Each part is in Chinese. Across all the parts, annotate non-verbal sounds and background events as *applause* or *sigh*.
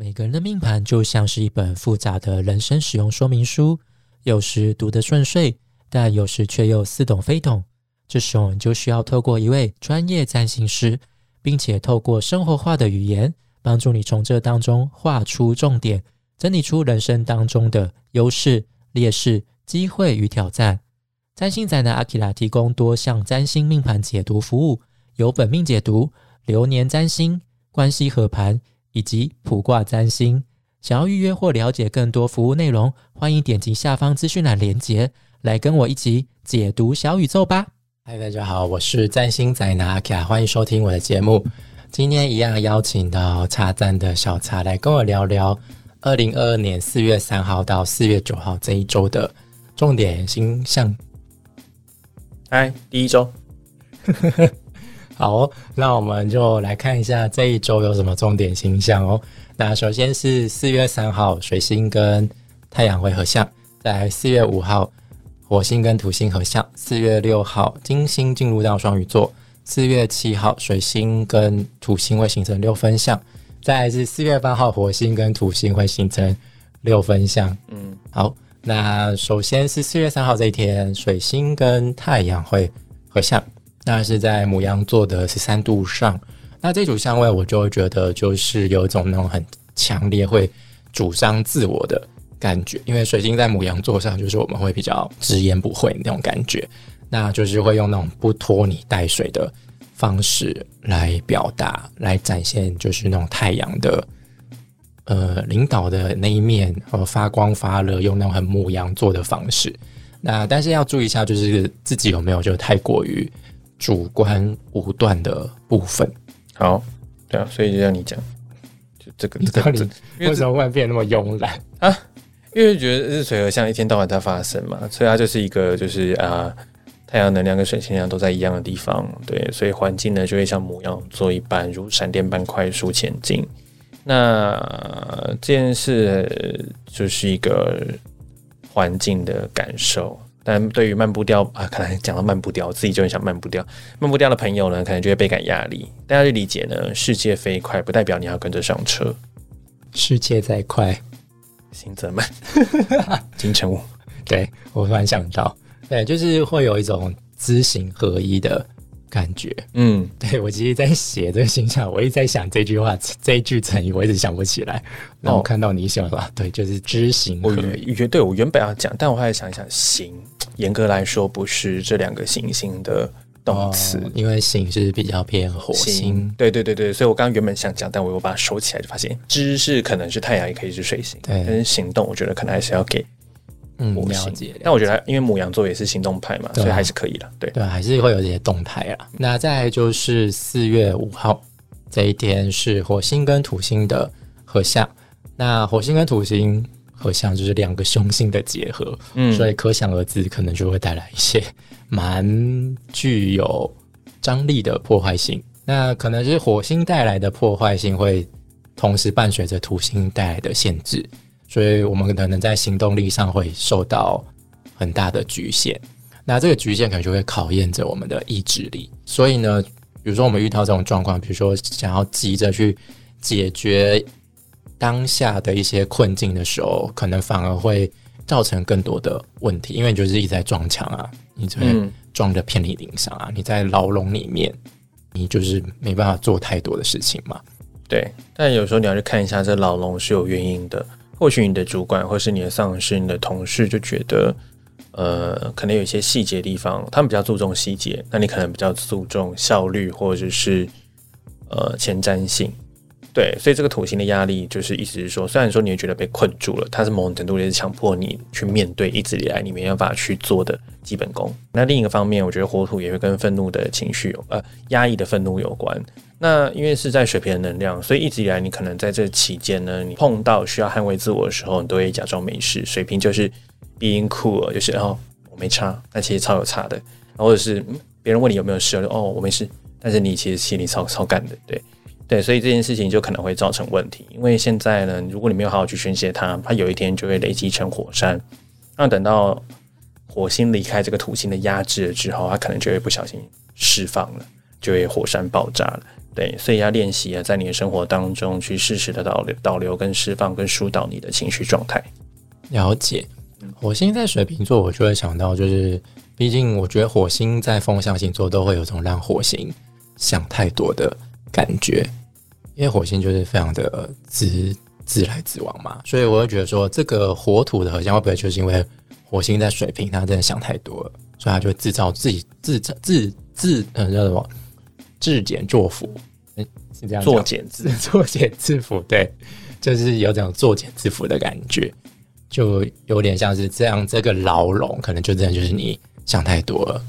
每个人的命盘就像是一本复杂的人生使用说明书，有时读得顺遂，但有时却又似懂非懂。这时候你就需要透过一位专业占星师，并且透过生活化的语言，帮助你从这当中画出重点，整理出人生当中的优势、劣势、机会与挑战。占星仔的阿基拉提供多项占星命盘解读服务，有本命解读、流年占星、关系合盘。以及卜卦占星，想要预约或了解更多服务内容，欢迎点击下方资讯栏连接，来跟我一起解读小宇宙吧。嗨，大家好，我是占星仔拿阿卡，欢迎收听我的节目。今天一样邀请到茶赞的小茶来跟我聊聊二零二二年四月三号到四月九号这一周的重点星象。嗨，第一周。*laughs* 好，那我们就来看一下这一周有什么重点星象哦。那首先是四月三号，水星跟太阳会合相；在四月五号，火星跟土星合相；四月六号，金星进入到双鱼座；四月七号，水星跟土星会形成六分相；再是四月八号，火星跟土星会形成六分相。嗯，好，那首先是四月三号这一天，水星跟太阳会合相。那是在母羊座的十三度上，那这组相位我就会觉得就是有一种那种很强烈会主张自我的感觉，因为水晶在母羊座上，就是我们会比较直言不讳那种感觉，那就是会用那种不拖泥带水的方式来表达，来展现就是那种太阳的呃领导的那一面，和发光发热，用那种很母羊座的方式。那但是要注意一下，就是自己有没有就太过于。主观武断的部分，好，对啊，所以就让你讲，就这个，到底为什么会变那么慵懒啊？因为觉得日水合像一天到晚在发生嘛，所以它就是一个就是啊，太阳能量跟水星能量都在一样的地方，对，所以环境呢就会像模样做一般，如闪电般快速前进。那这件事就是一个环境的感受。但对于慢步调啊，可能讲到慢步调，自己就很想慢步调。慢步调的朋友呢，可能就会倍感压力。大家去理解呢，世界飞快不代表你要跟着上车。世界再快，行则慢。金城武，*laughs* 对我突然想到，对，就是会有一种知行合一的。感觉，嗯，对我其实，在写这个形象，我一直在想这句话，这一句成语，我一直想不起来。然后看到你想了，对，就是知行合一。对我原本要讲，但我后来想一想，行，严格来说不是这两个行星的动词，因为行是比较偏火星。对对对对，所以我刚刚原本想讲，但我又把它收起来，就发现知是可能是太阳，也可以是水星。对，但是行动，我觉得可能还是要给。嗯，了解。但我觉得，因为母羊座也是行动派嘛，所以还是可以的。对对，还是会有这些动态啊。那再就是四月五号这一天是火星跟土星的合相。那火星跟土星合相就是两个凶星的结合，嗯，所以可想而知，可能就会带来一些 *laughs* 蛮具有张力的破坏性。那可能是火星带来的破坏性，会同时伴随着土星带来的限制。所以我们可能在行动力上会受到很大的局限，那这个局限可能就会考验着我们的意志力。所以呢，比如说我们遇到这种状况，比如说想要急着去解决当下的一些困境的时候，可能反而会造成更多的问题，因为你就是一直在撞墙啊，你就会撞的遍体鳞伤啊，你在牢笼里面，你就是没办法做太多的事情嘛。对，但有时候你要去看一下，这牢笼是有原因的。或许你的主管，或是你的上司、你的同事就觉得，呃，可能有一些细节地方，他们比较注重细节，那你可能比较注重效率，或者是呃前瞻性。对，所以这个土星的压力，就是意思是说，虽然说你也觉得被困住了，它是某种程度也是强迫你去面对一直以来你没办法去做的基本功。那另一个方面，我觉得火土也会跟愤怒的情绪有呃压抑的愤怒有关。那因为是在水平的能量，所以一直以来你可能在这期间呢，你碰到需要捍卫自我的时候，你都会假装没事。水平就是 being cool，就是哦我没差，但其实超有差的。或者是别人问你有没有事，哦我没事，但是你其实心里超超干的，对对，所以这件事情就可能会造成问题。因为现在呢，如果你没有好好去宣泄它，它有一天就会累积成火山。那等到火星离开这个土星的压制了之后，它可能就会不小心释放了，就会火山爆炸了。对，所以要练习啊，在你的生活当中去适时的导流、导流跟释放跟疏导你的情绪状态。了解，火星在水瓶座，我就会想到，就是毕竟我觉得火星在风象星座都会有种让火星想太多的感觉，因为火星就是非常的直直来直往嘛，所以我会觉得说，这个火土的合相会不会就是因为火星在水瓶，他真的想太多了，所以他就制造自己自自自呃叫什么？自茧作福，诶是这样作茧自 *laughs* 作茧自缚，对，就是有种作茧自缚的感觉，就有点像是这样，这个牢笼可能就真的就是你想太多了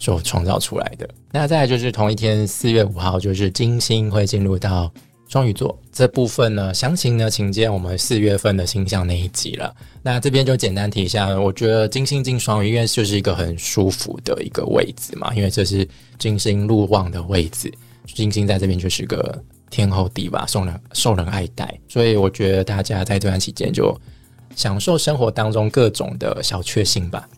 所创造出来的。那再来就是同一天四月五号，就是金星会进入到双鱼座这部分呢，详情呢，请见我们四月份的星象那一集了。那这边就简单提一下，我觉得金星进双鱼，因为就是一个很舒服的一个位置嘛，因为这是金星入旺的位置，金星在这边就是个天后地吧，受人受人爱戴，所以我觉得大家在这段期间就享受生活当中各种的小确幸吧。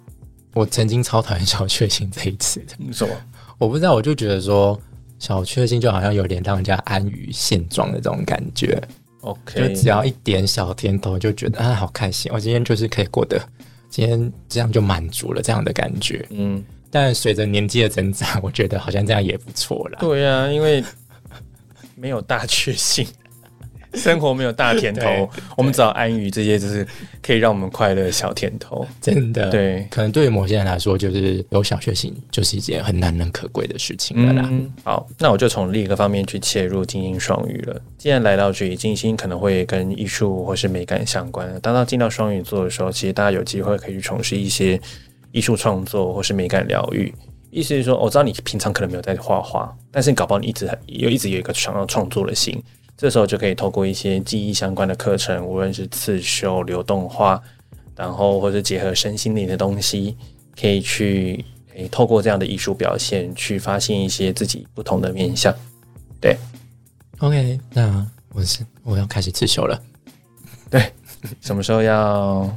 我曾经超讨厌小确幸这一次的，什么？我不知道，我就觉得说小确幸就好像有点让人家安于现状的这种感觉，OK，就只要一点小甜头，就觉得啊好开心，我今天就是可以过得，今天这样就满足了这样的感觉。嗯，但随着年纪的增长，我觉得好像这样也不错啦。对呀、因为没有大确幸，生活没有大甜对头，我们只要安于这些，就是可以让我们快乐的小甜头。真的，，对，可能对于某些人来说，就是有小确幸，就是一件很难能可贵的事情了啦。嗯，好，那我就从另一个方面去切入精英双鱼了。既然来到这里，金星可能会跟艺术或是美感相关。当到进到双鱼座的时候，其实大家有机会可以去从事一些艺术创作或是美感疗愈。意思是说，我知道你平常可能没有在画画，但是你搞不好你一直很有一直有一个想要创作的心。这时候就可以透过一些记忆相关的课程，无论是刺绣、流动画，然后或者结合身心灵的东西，可以去诶透过这样的艺术表现，去发现一些自己不同的面相。对。OK，那我是我要开始刺绣了，对什么时候要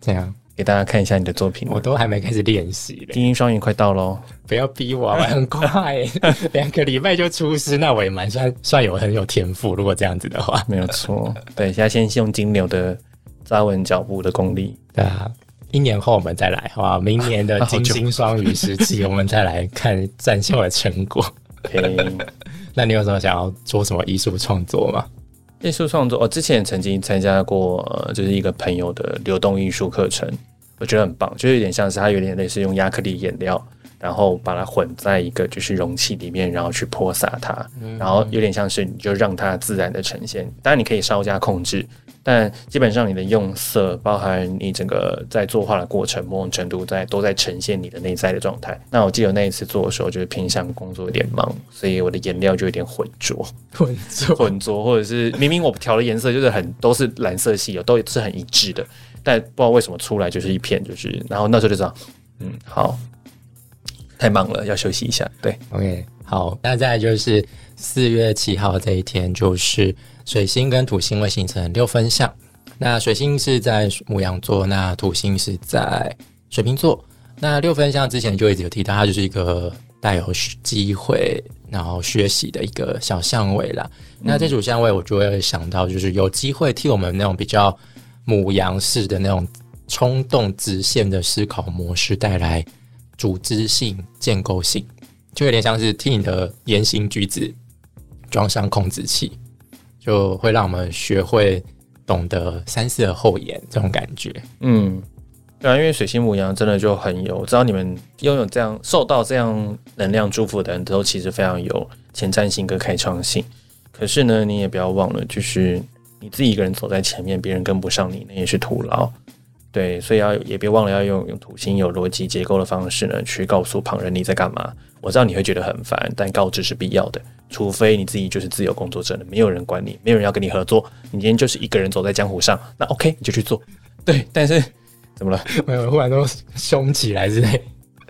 这样给大家看一下你的作品？我都还没开始练习嘞。金鹰双鱼快到喽！不要逼我，我很快，*laughs* 两个礼拜就出师，那我也蛮算算有很有天赋。如果这样子的话，没有错，等一下先用金牛的扎稳脚步的功力。对啊，一年后我们再来，好吧？明年的金星双鱼时期，*laughs* 我们再来看战秀的成果。OK，*laughs* 那你有什么想要做什么艺术创作吗？艺术创作，我、之前曾经参加过，呃，就是一个朋友的流动艺术课程，我觉得很棒，就是有点像是它有点类似用亚克力颜料，然后把它混在一个就是容器里面，然后去泼洒它，然后有点像是你就让它自然的呈现，当然你可以稍加控制。但基本上你的用色，包含你整个在作画的过程，某种程度在都在呈现你的内在的状态。那我记得那一次做的时候，就是偏向工作有点忙，所以我的颜料就有点浑浊。浑浊，*laughs* 浑浊，或者是明明我调的颜色就是很都是蓝色系的，都是很一致的，但不知道为什么出来就是一片，就是然后那时候就这样，嗯，好，太忙了，要休息一下。对，OK，好，那再来就是四月七号这一天，就是水星跟土星会形成六分相。那水星是在母羊座，那土星是在水瓶座。那六分相之前就一直有提到，它就是一个带有机会然后学习的一个小相位啦。那这组相位我就会想到，就是有机会替我们那种比较母羊式的那种冲动直线的思考模式带来组织性、建构性。就有点像是替你的言行举止装上控制器，就会让我们学会懂得三思而后言这种感觉。嗯，对啊，因为水星母羊真的就很有，我知道你们拥有这样受到这样能量祝福的人都其实非常有前瞻性跟开创性。可是呢，你也不要忘了，就是你自己一个人走在前面，别人跟不上你，那也是徒劳。对，所以要也别忘了要用用土星有逻辑结构的方式呢，去告诉旁人你在干嘛。我知道你会觉得很烦，但告知是必要的。除非你自己就是自由工作者了，没有人管你，没有人要跟你合作，你今天就是一个人走在江湖上，那 OK 你就去做。对，但是怎么了？*laughs* 没有，忽然都凶起来之类。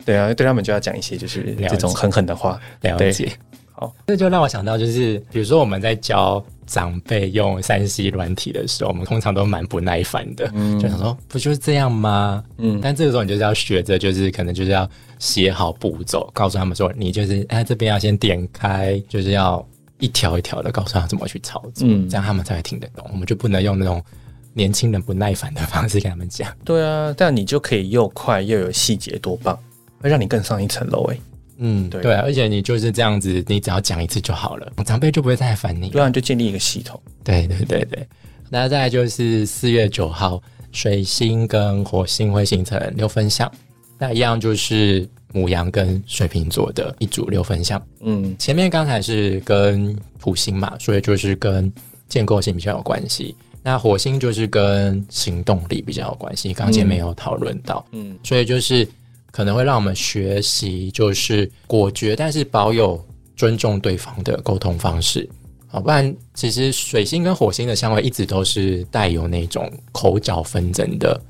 对啊，对他们就要讲一些就是这种狠狠的话。了解。好，这就让我想到，就是比如说我们在教长辈用三 C 软体的时候，我们通常都蛮不耐烦的，就想说不就是这样吗？嗯，但这个时候你就是要学着，就是可能就是要写好步骤，告诉他们说，你就是哎这边要先点开，就是要一条一条的告诉他怎么去操作，这样他们才会听得懂。我们就不能用那种年轻人不耐烦的方式跟他们讲。对啊，但你就可以又快又有细节，多棒，会让你更上一层楼哎。嗯，对对，而且你就是这样子，你只要讲一次就好了，长辈就不会再烦你。对啊，就建立一个系统。对对对对，那再就是四月九号，水星跟火星会形成六分相，那一样就是母羊跟水瓶座的一组六分相。嗯，前面刚才是跟土星嘛，所以就是跟建构性比较有关系。那火星就是跟行动力比较有关系，刚前面有讨论到。嗯，所以就是。可能会让我们学习，就是果决，但是保有尊重对方的沟通方式。好，不然其实水星跟火星的相位一直都是带有那种口角纷争的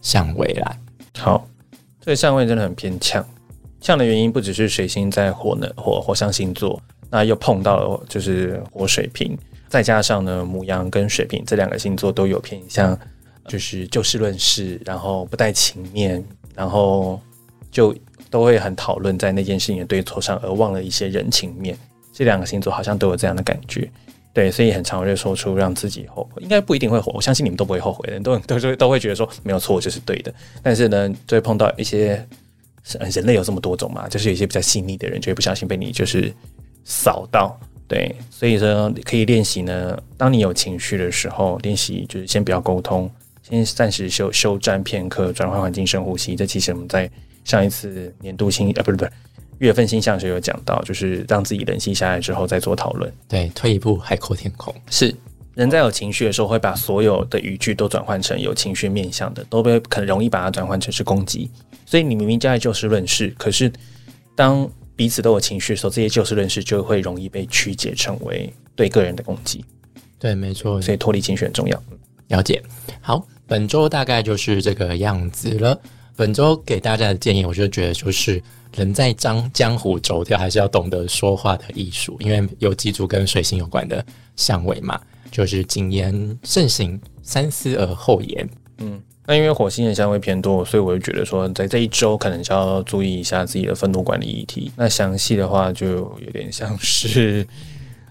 相位来。好，这个相位真的很偏呛。呛的原因不只是水星在火呢火火象星座，那又碰到了就是火水瓶，再加上呢母羊跟水瓶这两个星座都有偏向，就是就事论事，然后不带情面。然后就都会很讨论在那件事情的对错上，而忘了一些人情面。这两个星座好像都有这样的感觉，对，所以很常会说出让自己后悔，应该不一定会后悔，我相信你们都不会后悔的，都都是都会觉得说没有错就是对的。但是呢，就会碰到一些人类有这么多种嘛，就是有一些比较细腻的人，就会不小心被你就是扫到，对，所以说可以练习呢，当你有情绪的时候，练习就是先不要沟通。先暂时休休战片刻，转换环境，深呼吸。这其实我们在上一次年度新啊，不是不是月份星象时有讲到，就是让自己冷静下来之后再做讨论。对，退一步海阔天空。是人在有情绪的时候，会把所有的语句都转换成有情绪面向的，都被很容易把它转换成是攻击。所以你明明在就事论事，可是当彼此都有情绪的时候，这些就事论事就会容易被曲解成为对个人的攻击。对，没错。所以脱离情绪很重要。了解。好。本周大概就是这个样子了。本周给大家的建议，我就觉得就是人在江江湖走跳，还是要懂得说话的艺术，因为有几组跟水星有关的相位嘛，就是谨言慎行，三思而后言。嗯，那因为火星的相位偏多，所以我就觉得说，在这一周可能就要注意一下自己的愤怒管理议题。那详细的话，就有点像是。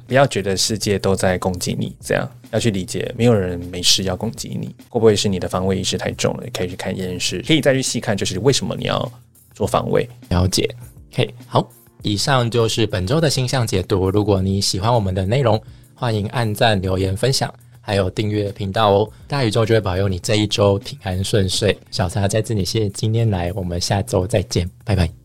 不要觉得世界都在攻击你，这样要去理解，没有人没事要攻击你。会不会是你的防卫意识太重了？可以去看验视，可以再去细看，就是为什么你要做防卫。了解。OK，好，以上就是本周的星象解读。如果你喜欢我们的内容，欢迎按赞、留言、分享，还有订阅频道哦。大宇宙就会保佑你这一周平安顺遂。小茶在这里谢谢今天来，我们下周再见，拜拜。